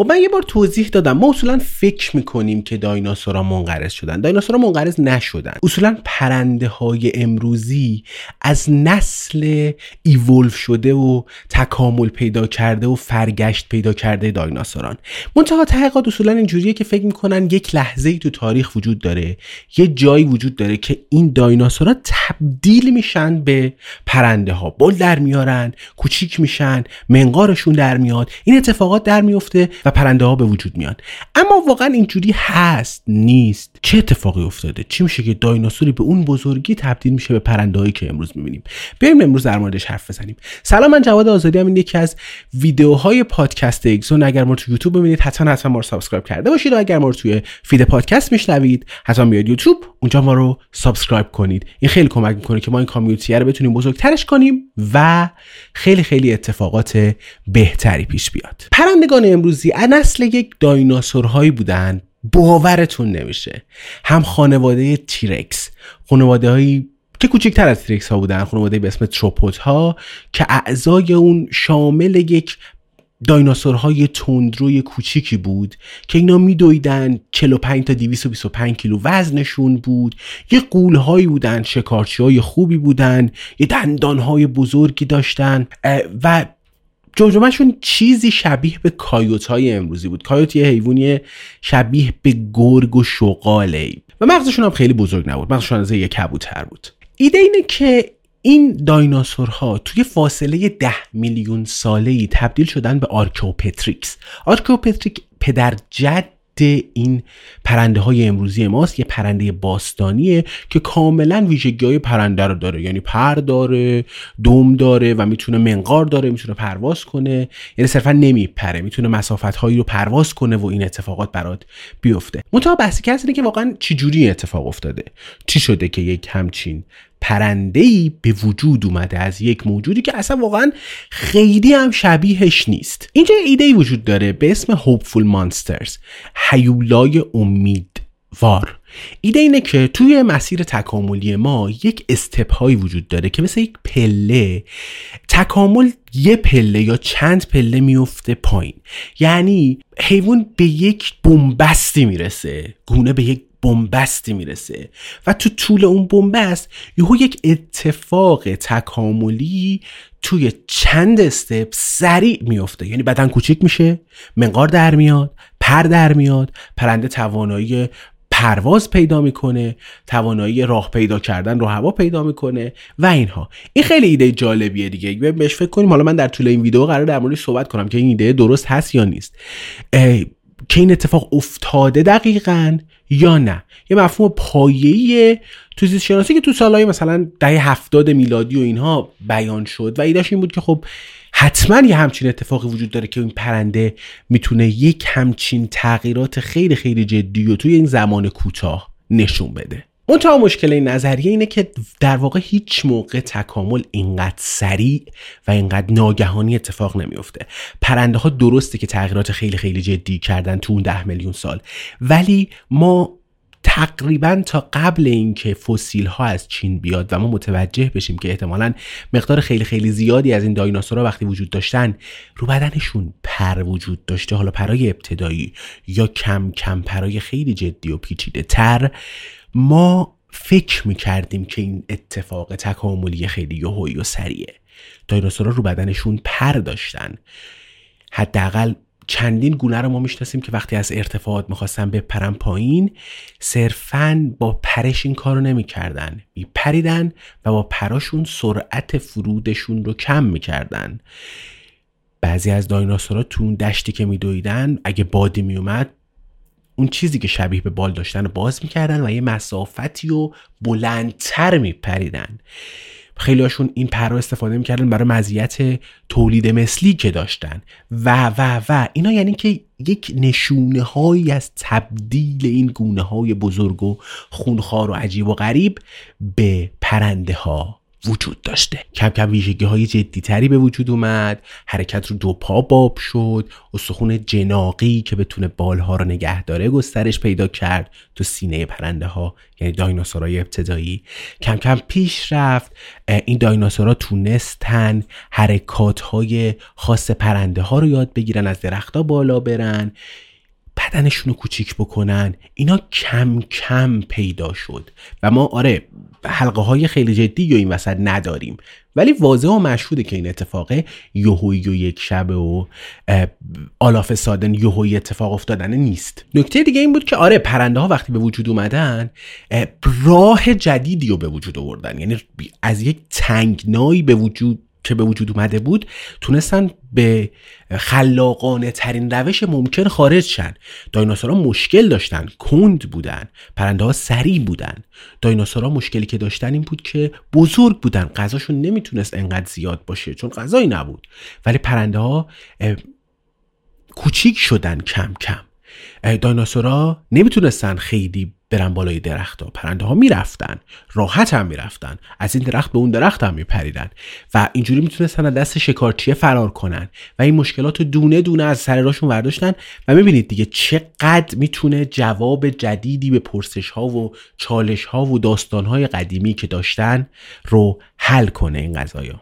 خب من یه بار توضیح دادم. ما اصولا فکر می‌کنیم که دایناسورا منقرض شدن. دایناسورا منقرض نشدن. اصولا پرنده های امروزی از نسل ایولف شده و تکامل پیدا کرده و فرگشت پیدا کرده دایناسوران. منتها تحقیقات اصولا اینجوریه که فکر می‌کنن یک لحظه ای تو تاریخ وجود داره. یه جایی وجود داره که این دایناسورا تبدیل میشن به پرنده ها بل در میارن کوچیک میشن منقارشون در میاد. این اتفاقات در میفته و پرنده ها به وجود میان. اما واقعا اینجوری هست نیست. چه اتفاقی افتاده؟ چی میشه که دایناسوری به اون بزرگی تبدیل میشه به پرنده هایی که امروز می‌بینیم؟ بریم امروز در موردش حرف بزنیم. سلام من جواد آزادی هم. این یکی از ویدیوهای پادکست اگزون. اگر ما تو یوتیوب ببینید حتما حتما ما رو subscribe کرده باشید. و اگر ما رو توی فید پادکست میشنوید حتما بیاید یوتیوب. اونجا ما رو subscribe کنید. این خیلی کمک می‌کنه که ما این community رو بتونیم بزرگترش کنیم و خیلی خیلی اتفاقات بهتری پیش بیاد. پرندگان امروزی نسل یک دایناسورهایی بودن باورتون نمیشه. هم خانواده تیرکس خانواده هایی که کوچکتر از تیرکس ها بودن خانواده به اسم تروپوت ها که اعضای اون شامل یک دایناسورهای تندروی کوچیکی بود که اینا میدویدن 45 تا 225 کیلو وزنشون بود. یه قولهایی بودن شکارچی های خوبی بودن یه دندانهای بزرگی داشتن و جمجمهشون چیزی شبیه به کایوت های امروزی بود. کایوت یه حیوانی شبیه به گرگ و شغاله و مغزشون هم خیلی بزرگ نبود. مغزشون از یه کبوتر بود. ایده اینه که این دایناسورها توی فاصله ده میلیون ساله ای تبدیل شدن به آرکوپتریکس آرکوپتریک پدر جد این پرنده های امروزی ماست. یه پرنده باستانیه که کاملا ویژگی های پرنده رو داره. یعنی پر داره دم داره و می‌تونه منقار داره می‌تونه پرواز کنه. یعنی صرفا نمیپره. می‌تونه مسافت هایی رو پرواز کنه و این اتفاقات برات بیفته. منتها بحثی که که واقعا چی جوری اتفاق افتاده. چی شده که یک همچین پرنده ای به وجود اومده از یک موجودی که اصلا واقعا خیلی هم شبیهش نیست. اینجا ایده ای وجود داره به اسم هوپفول مانسترز هیولای امیدوار. ایده اینه که توی مسیر تکاملی ما یک استپ هایی وجود داره که مثل یک پله. تکامل یه پله یا چند پله میفته پایین. یعنی حیوان به یک بنبستی می‌رسه. گونه به یک بنبستی می‌رسه. و تو طول اون بنبست یهو یک اتفاق تکاملی توی چند استپ سریع میفته. یعنی بدن کوچیک میشه منقار در میاد پر در میاد پرنده توانایی پرواز پیدا می‌کنه توانایی راه پیدا کردن رو هوا پیدا می‌کنه و اینها. این خیلی ایده جالبیه دیگه. بهش فکر کنیم. حالا من در طول این ویدیو قرار در موردش صحبت کنم که این ایده درست هست یا نیست. که این اتفاق افتاده دقیقا یا نه. یه مفهوم پایه‌ایه تو زیست شناسی که تو سالهای مثلا دهه هفتاد میلادی و اینها بیان شد و ایدهش این بود که خب حتما یه همچین اتفاقی وجود داره که این پرنده می‌تونه یک همچین تغییرات خیلی خیلی جدی و توی این زمان کوتاه نشون بده. منتها مشکل این نظریه اینه که در واقع هیچ موقع تکامل اینقدر سریع و اینقدر ناگهانی اتفاق نمیفته. پرنده ها درسته که تغییرات خیلی خیلی جدی کردن تو اون ده میلیون سال ولی ما تقریبا تا قبل اینکه فسیل ها از چین بیاد و ما متوجه بشیم که احتمالا مقدار خیلی خیلی زیادی از این دایناسورها وقتی وجود داشتن رو بدنشون پر وجود داشته حالا پرای ابتدایی یا کم کم پرای خیلی جدی و پیچیده تر ما فکر می‌کردیم که این اتفاق تکاملی خیلی یهویی و سریعه. دایناسورها رو بدنشون پر داشتن. حداقل چندین گونه رو ما می‌شناسیم که وقتی از ارتفاعات می‌خواستن بپرن پایین صرفا با پرش این کارو نمی‌کردن. میپریدن و با پراشون سرعت فرودشون رو کم می‌کردن. بعضی از دایناسورها تو اون دشتی که میدویدن اگه بادی میومد اون چیزی که شبیه به بال داشتن رو باز می‌کردن و یه مسافتی رو بلندتر میپریدن. خیلی هاشون این پر رو استفاده می‌کردن برای مزیت تولید مثلی که داشتن. و و و. اینا یعنی که یک نشونه هایی از تبدیل این گونه های بزرگ و خونخوار و عجیب و غریب به پرنده ها وجود داشته. کم کم ویژگی های جدی تری به وجود اومد. حرکت رو دو پا باب شد. استخون جناقی که بتونه بالها رو نگه داره گسترش پیدا کرد تو سینه پرنده ها یعنی دایناسورهای ابتدایی. کم کم پیش رفت. این دایناسورها تونستن حرکات های خاص پرنده ها رو یاد بگیرن از درختها بالا برن. بدنشون رو کوچیک بکنن. اینا کم کم پیدا شد. و ما آره حلقه های خیلی جدی و این وسط نداریم. ولی واضح و مشهوده که این اتفاق یهویی و یک شب و آلاف سادن یهویی اتفاق افتادن نیست. نکته دیگه این بود که آره پرنده ها وقتی به وجود اومدن راه جدیدی رو به وجود آوردن. یعنی از یک تنگنایی به وجود که به وجود اومده بود تونستن به خلاقانه ترین روش ممکن خارج شن. دایناسورها مشکل داشتن کند بودن پرنده ها سریع بودن. دایناسورها مشکلی که داشتن این بود که بزرگ بودن. غذاشون نمی‌تونست انقدر زیاد باشه چون غذایی نبود. ولی پرنده ها کوچیک شدن کم کم. دایناسورها نمی‌تونستن خیلی برن بالای درخت ها. پرنده ها می‌رفتن. راحت هم می‌رفتن. از این درخت به اون درخت هم میپریدن. و اینجوری می‌تونستن از دست شکارچیه فرار کنن. و این مشکلات رو دونه دونه از سر راشون برداشتن و می‌بینید دیگه چقدر می‌تونه جواب جدیدی به پرسش ها و چالش ها و داستان های قدیمی که داشتن رو حل کنه این قضايا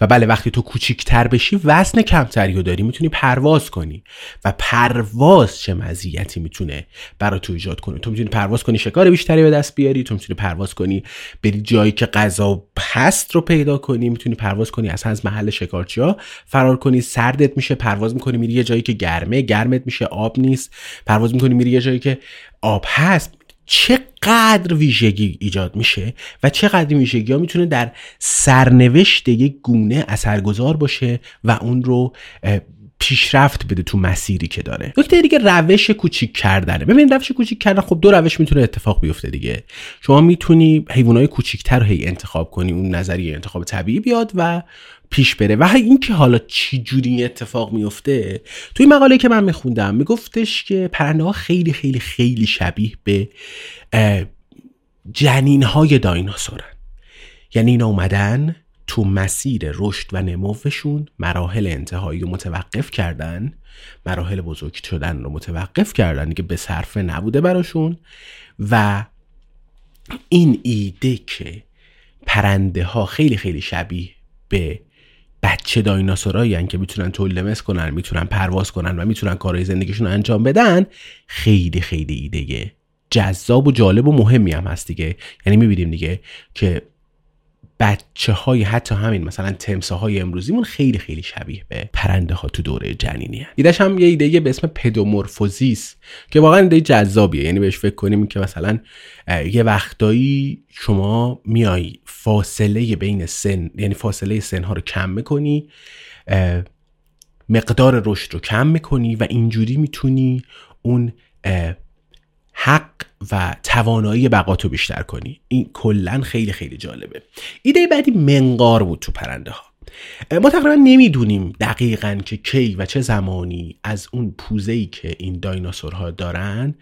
و بله وقتی تو کوچیکتر بشی وزن کمتری رو داری می‌تونی پرواز کنی. و پرواز چه مزیتی می‌تونه برای تو ایجاد کنه؟ تو می‌تونی پرواز کنی شکار بیشتری به دست بیاری تو می‌تونی پرواز کنی بری جایی که غذا هست رو پیدا کنی می‌تونی پرواز کنی اصلا از محل شکارچی ها فرار کنی سردت میشه پرواز می‌کنی میری یه جایی که گرمه گرمت میشه آب نیست. پرواز می‌کنی میری یه جایی که آب هست. چقدر ویژگی ایجاد میشه و چقدر ویژگی ها می‌تونه در سرنوشت یک گونه اثرگذار باشه و اون رو پیشرفت بده تو مسیری که داره. نکته دیگه روش کوچیک کردنه. ببین روش کوچیک کردن خب دو روش می‌تونه اتفاق بیفته دیگه. شما می‌تونی حیوانات کوچیکتر هی انتخاب کنی اون نظریه انتخاب طبیعی بیاد و پیش بره. و اینکه حالا چی جوری اتفاق میفته توی مقاله که من میخوندم میگفتش که پرنده ها خیلی خیلی خیلی شبیه به جنین های دایناسورن. یعنی اینا اومدن تو مسیر رشد و نموشون مراحل انتهایی رو متوقف کردن مراحل بزرگ شدن رو متوقف کردن که به صرفه نبوده براشون و این ایده که پرنده ها خیلی خیلی شبیه به بچه دایناسورایی که می‌تونن تولید مثل کنن می‌تونن پرواز کنن و می‌تونن کارهای زندگیشون رو انجام بدن خیلی خیلی ایده جذاب و جالب و مهمی هم هست دیگه. یعنی می‌بینیم دیگه که بچه های حتی همین مثلا تمسه های امروزیمون خیلی خیلی شبیه به پرنده ها تو دوره جنینی هست ایدهش هم یه ایده به اسم پدومورفوزیس که واقعا ایده جذابیه. یعنی بهش فکر کنیم که مثلا یه وقتایی شما میای فاصله بین سن یعنی فاصله سن ها رو کم می‌کنی مقدار رشد رو کم می‌کنی و اینجوری می‌تونی اون حق و توانایی بقاتو بیشتر کنی. این کلا خیلی خیلی جالبه. ایده بعدی منقار بود تو پرنده ها ما تقریبا نمی‌دونیم دقیقا که کی و چه زمانی از اون پوزهی که این دایناسورها دارن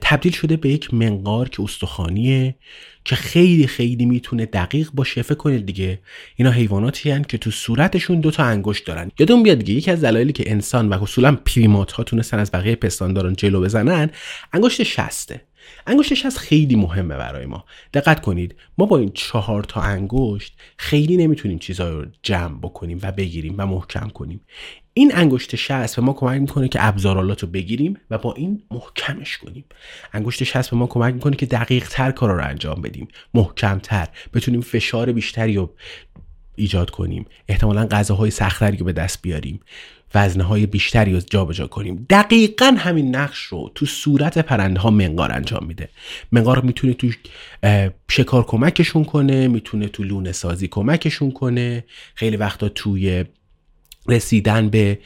تبدیل شده به یک منقار که استخوانیه که خیلی خیلی می‌تونه دقیق باشه. فکر کنید دیگه اینا حیواناتی هن که تو صورتشون دو تا انگشت دارن. یادون بیاد دیگه یکی از دلایلی که انسان و اصولا پریمات ها تونستن از بقیه پستانداران جلو بزنن انگشت شسته. انگشت شست خیلی مهمه برای ما. دقت کنید ما با این چهار تا انگشت خیلی نمی‌تونیم چیزها رو جمع بکنیم و بگیریم و محکم کنیم. این انگشت شست به ما کمک می‌کنه که ابزارالات رو بگیریم و با این محکمش کنیم. انگشت شست به ما کمک می‌کنه که دقیق تر کارا رو انجام بدیم محکم تر بتونیم فشار بیشتری رو ایجاد کنیم. احتمالا غذاهای سختری رو به دست بیاریم. وزنهای بیشتری رو جابجا کنیم. دقیقا همین نقش رو تو صورت پرنده ها منقار انجام میده. منقار می‌تونه تو شکار کمکشون کنه می‌تونه تو لونه سازی کمکشون کنه. خیلی وقتا توی رسیدن به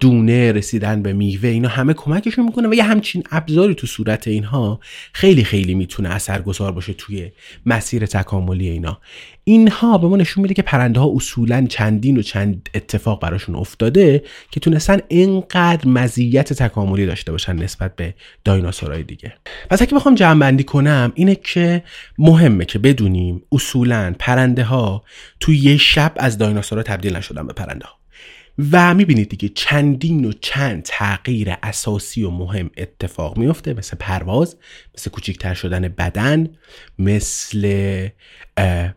دونه رسیدن به میوه اینا همه کمکشون می‌کنه و یه همچین ابزاری تو صورت اینها خیلی خیلی می‌تونه اثرگذار باشه توی مسیر تکاملی اینا. اینها به ما نشون میده که پرنده ها اصولا چندین و چند اتفاق براشون افتاده که تونستن اینقدر مزیت تکاملی داشته باشن نسبت به دایناسورهای دیگه. پس اگه بخوام جمع بندی کنم اینه که مهمه که بدونیم اصولا پرنده ها توی یه شب از دایناسورها تبدیل نشدن به پرنده ها و می‌بینید دیگه چندین و چند تغییر اساسی و مهم اتفاق میفته مثل پرواز مثل کوچکتر شدن بدن مثل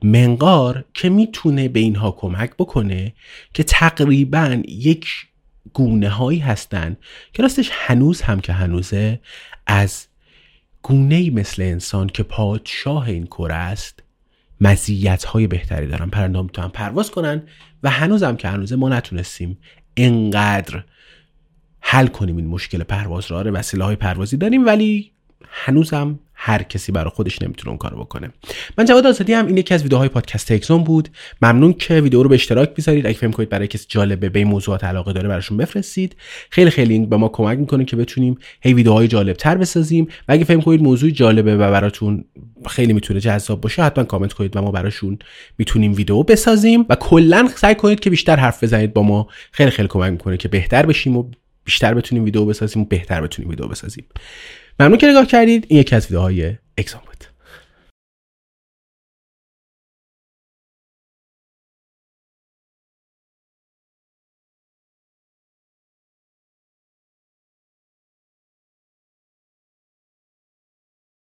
منقار که می‌تونه به اینها کمک بکنه که تقریبا یک گونه هایی هستن که راستش هنوز هم که هنوزه از گونه مثل انسان که پادشاه این کره است مزیت های بهتری دارن. پرنده می‌تونن پرواز کنن و هنوزم که هنوزه ما نتونستیم انقدر حل کنیم این مشکل پرواز را. وسیله های پروازی داریم ولی هنوزم هر کسی برای خودش نمی‌تونه اون کارو بکنه. من جواد آزادی هم این یکی از ویدیوهای پادکست اکزون بود. ممنون که ویدیو رو به اشتراک بذارید. اگه فکر کنید برای کسی جالبه به این موضوعات علاقه داره براشون بفرستید. خیلی خیلی این به ما کمک می‌کنه که بتونیم هی ویدیوهای جالب تر بسازیم. و اگه فکر کنید موضوع جالبه و براتون خیلی می‌تونه جذاب باشه حتما کامنت کنید و ما براشون می‌تونیم ویدیو بسازیم. و کلا سعی کنید که بیشتر حرف بزنید با ما. خیلی خیلی کمک می‌کنه که بهتر بشیم و بیشتر بتونیم ویدیو بسازیم و بهتر بتونیم ویدیو بسازیم. ممنون که نگاه کردید. این یکی از ویدیوهای اکسام بود.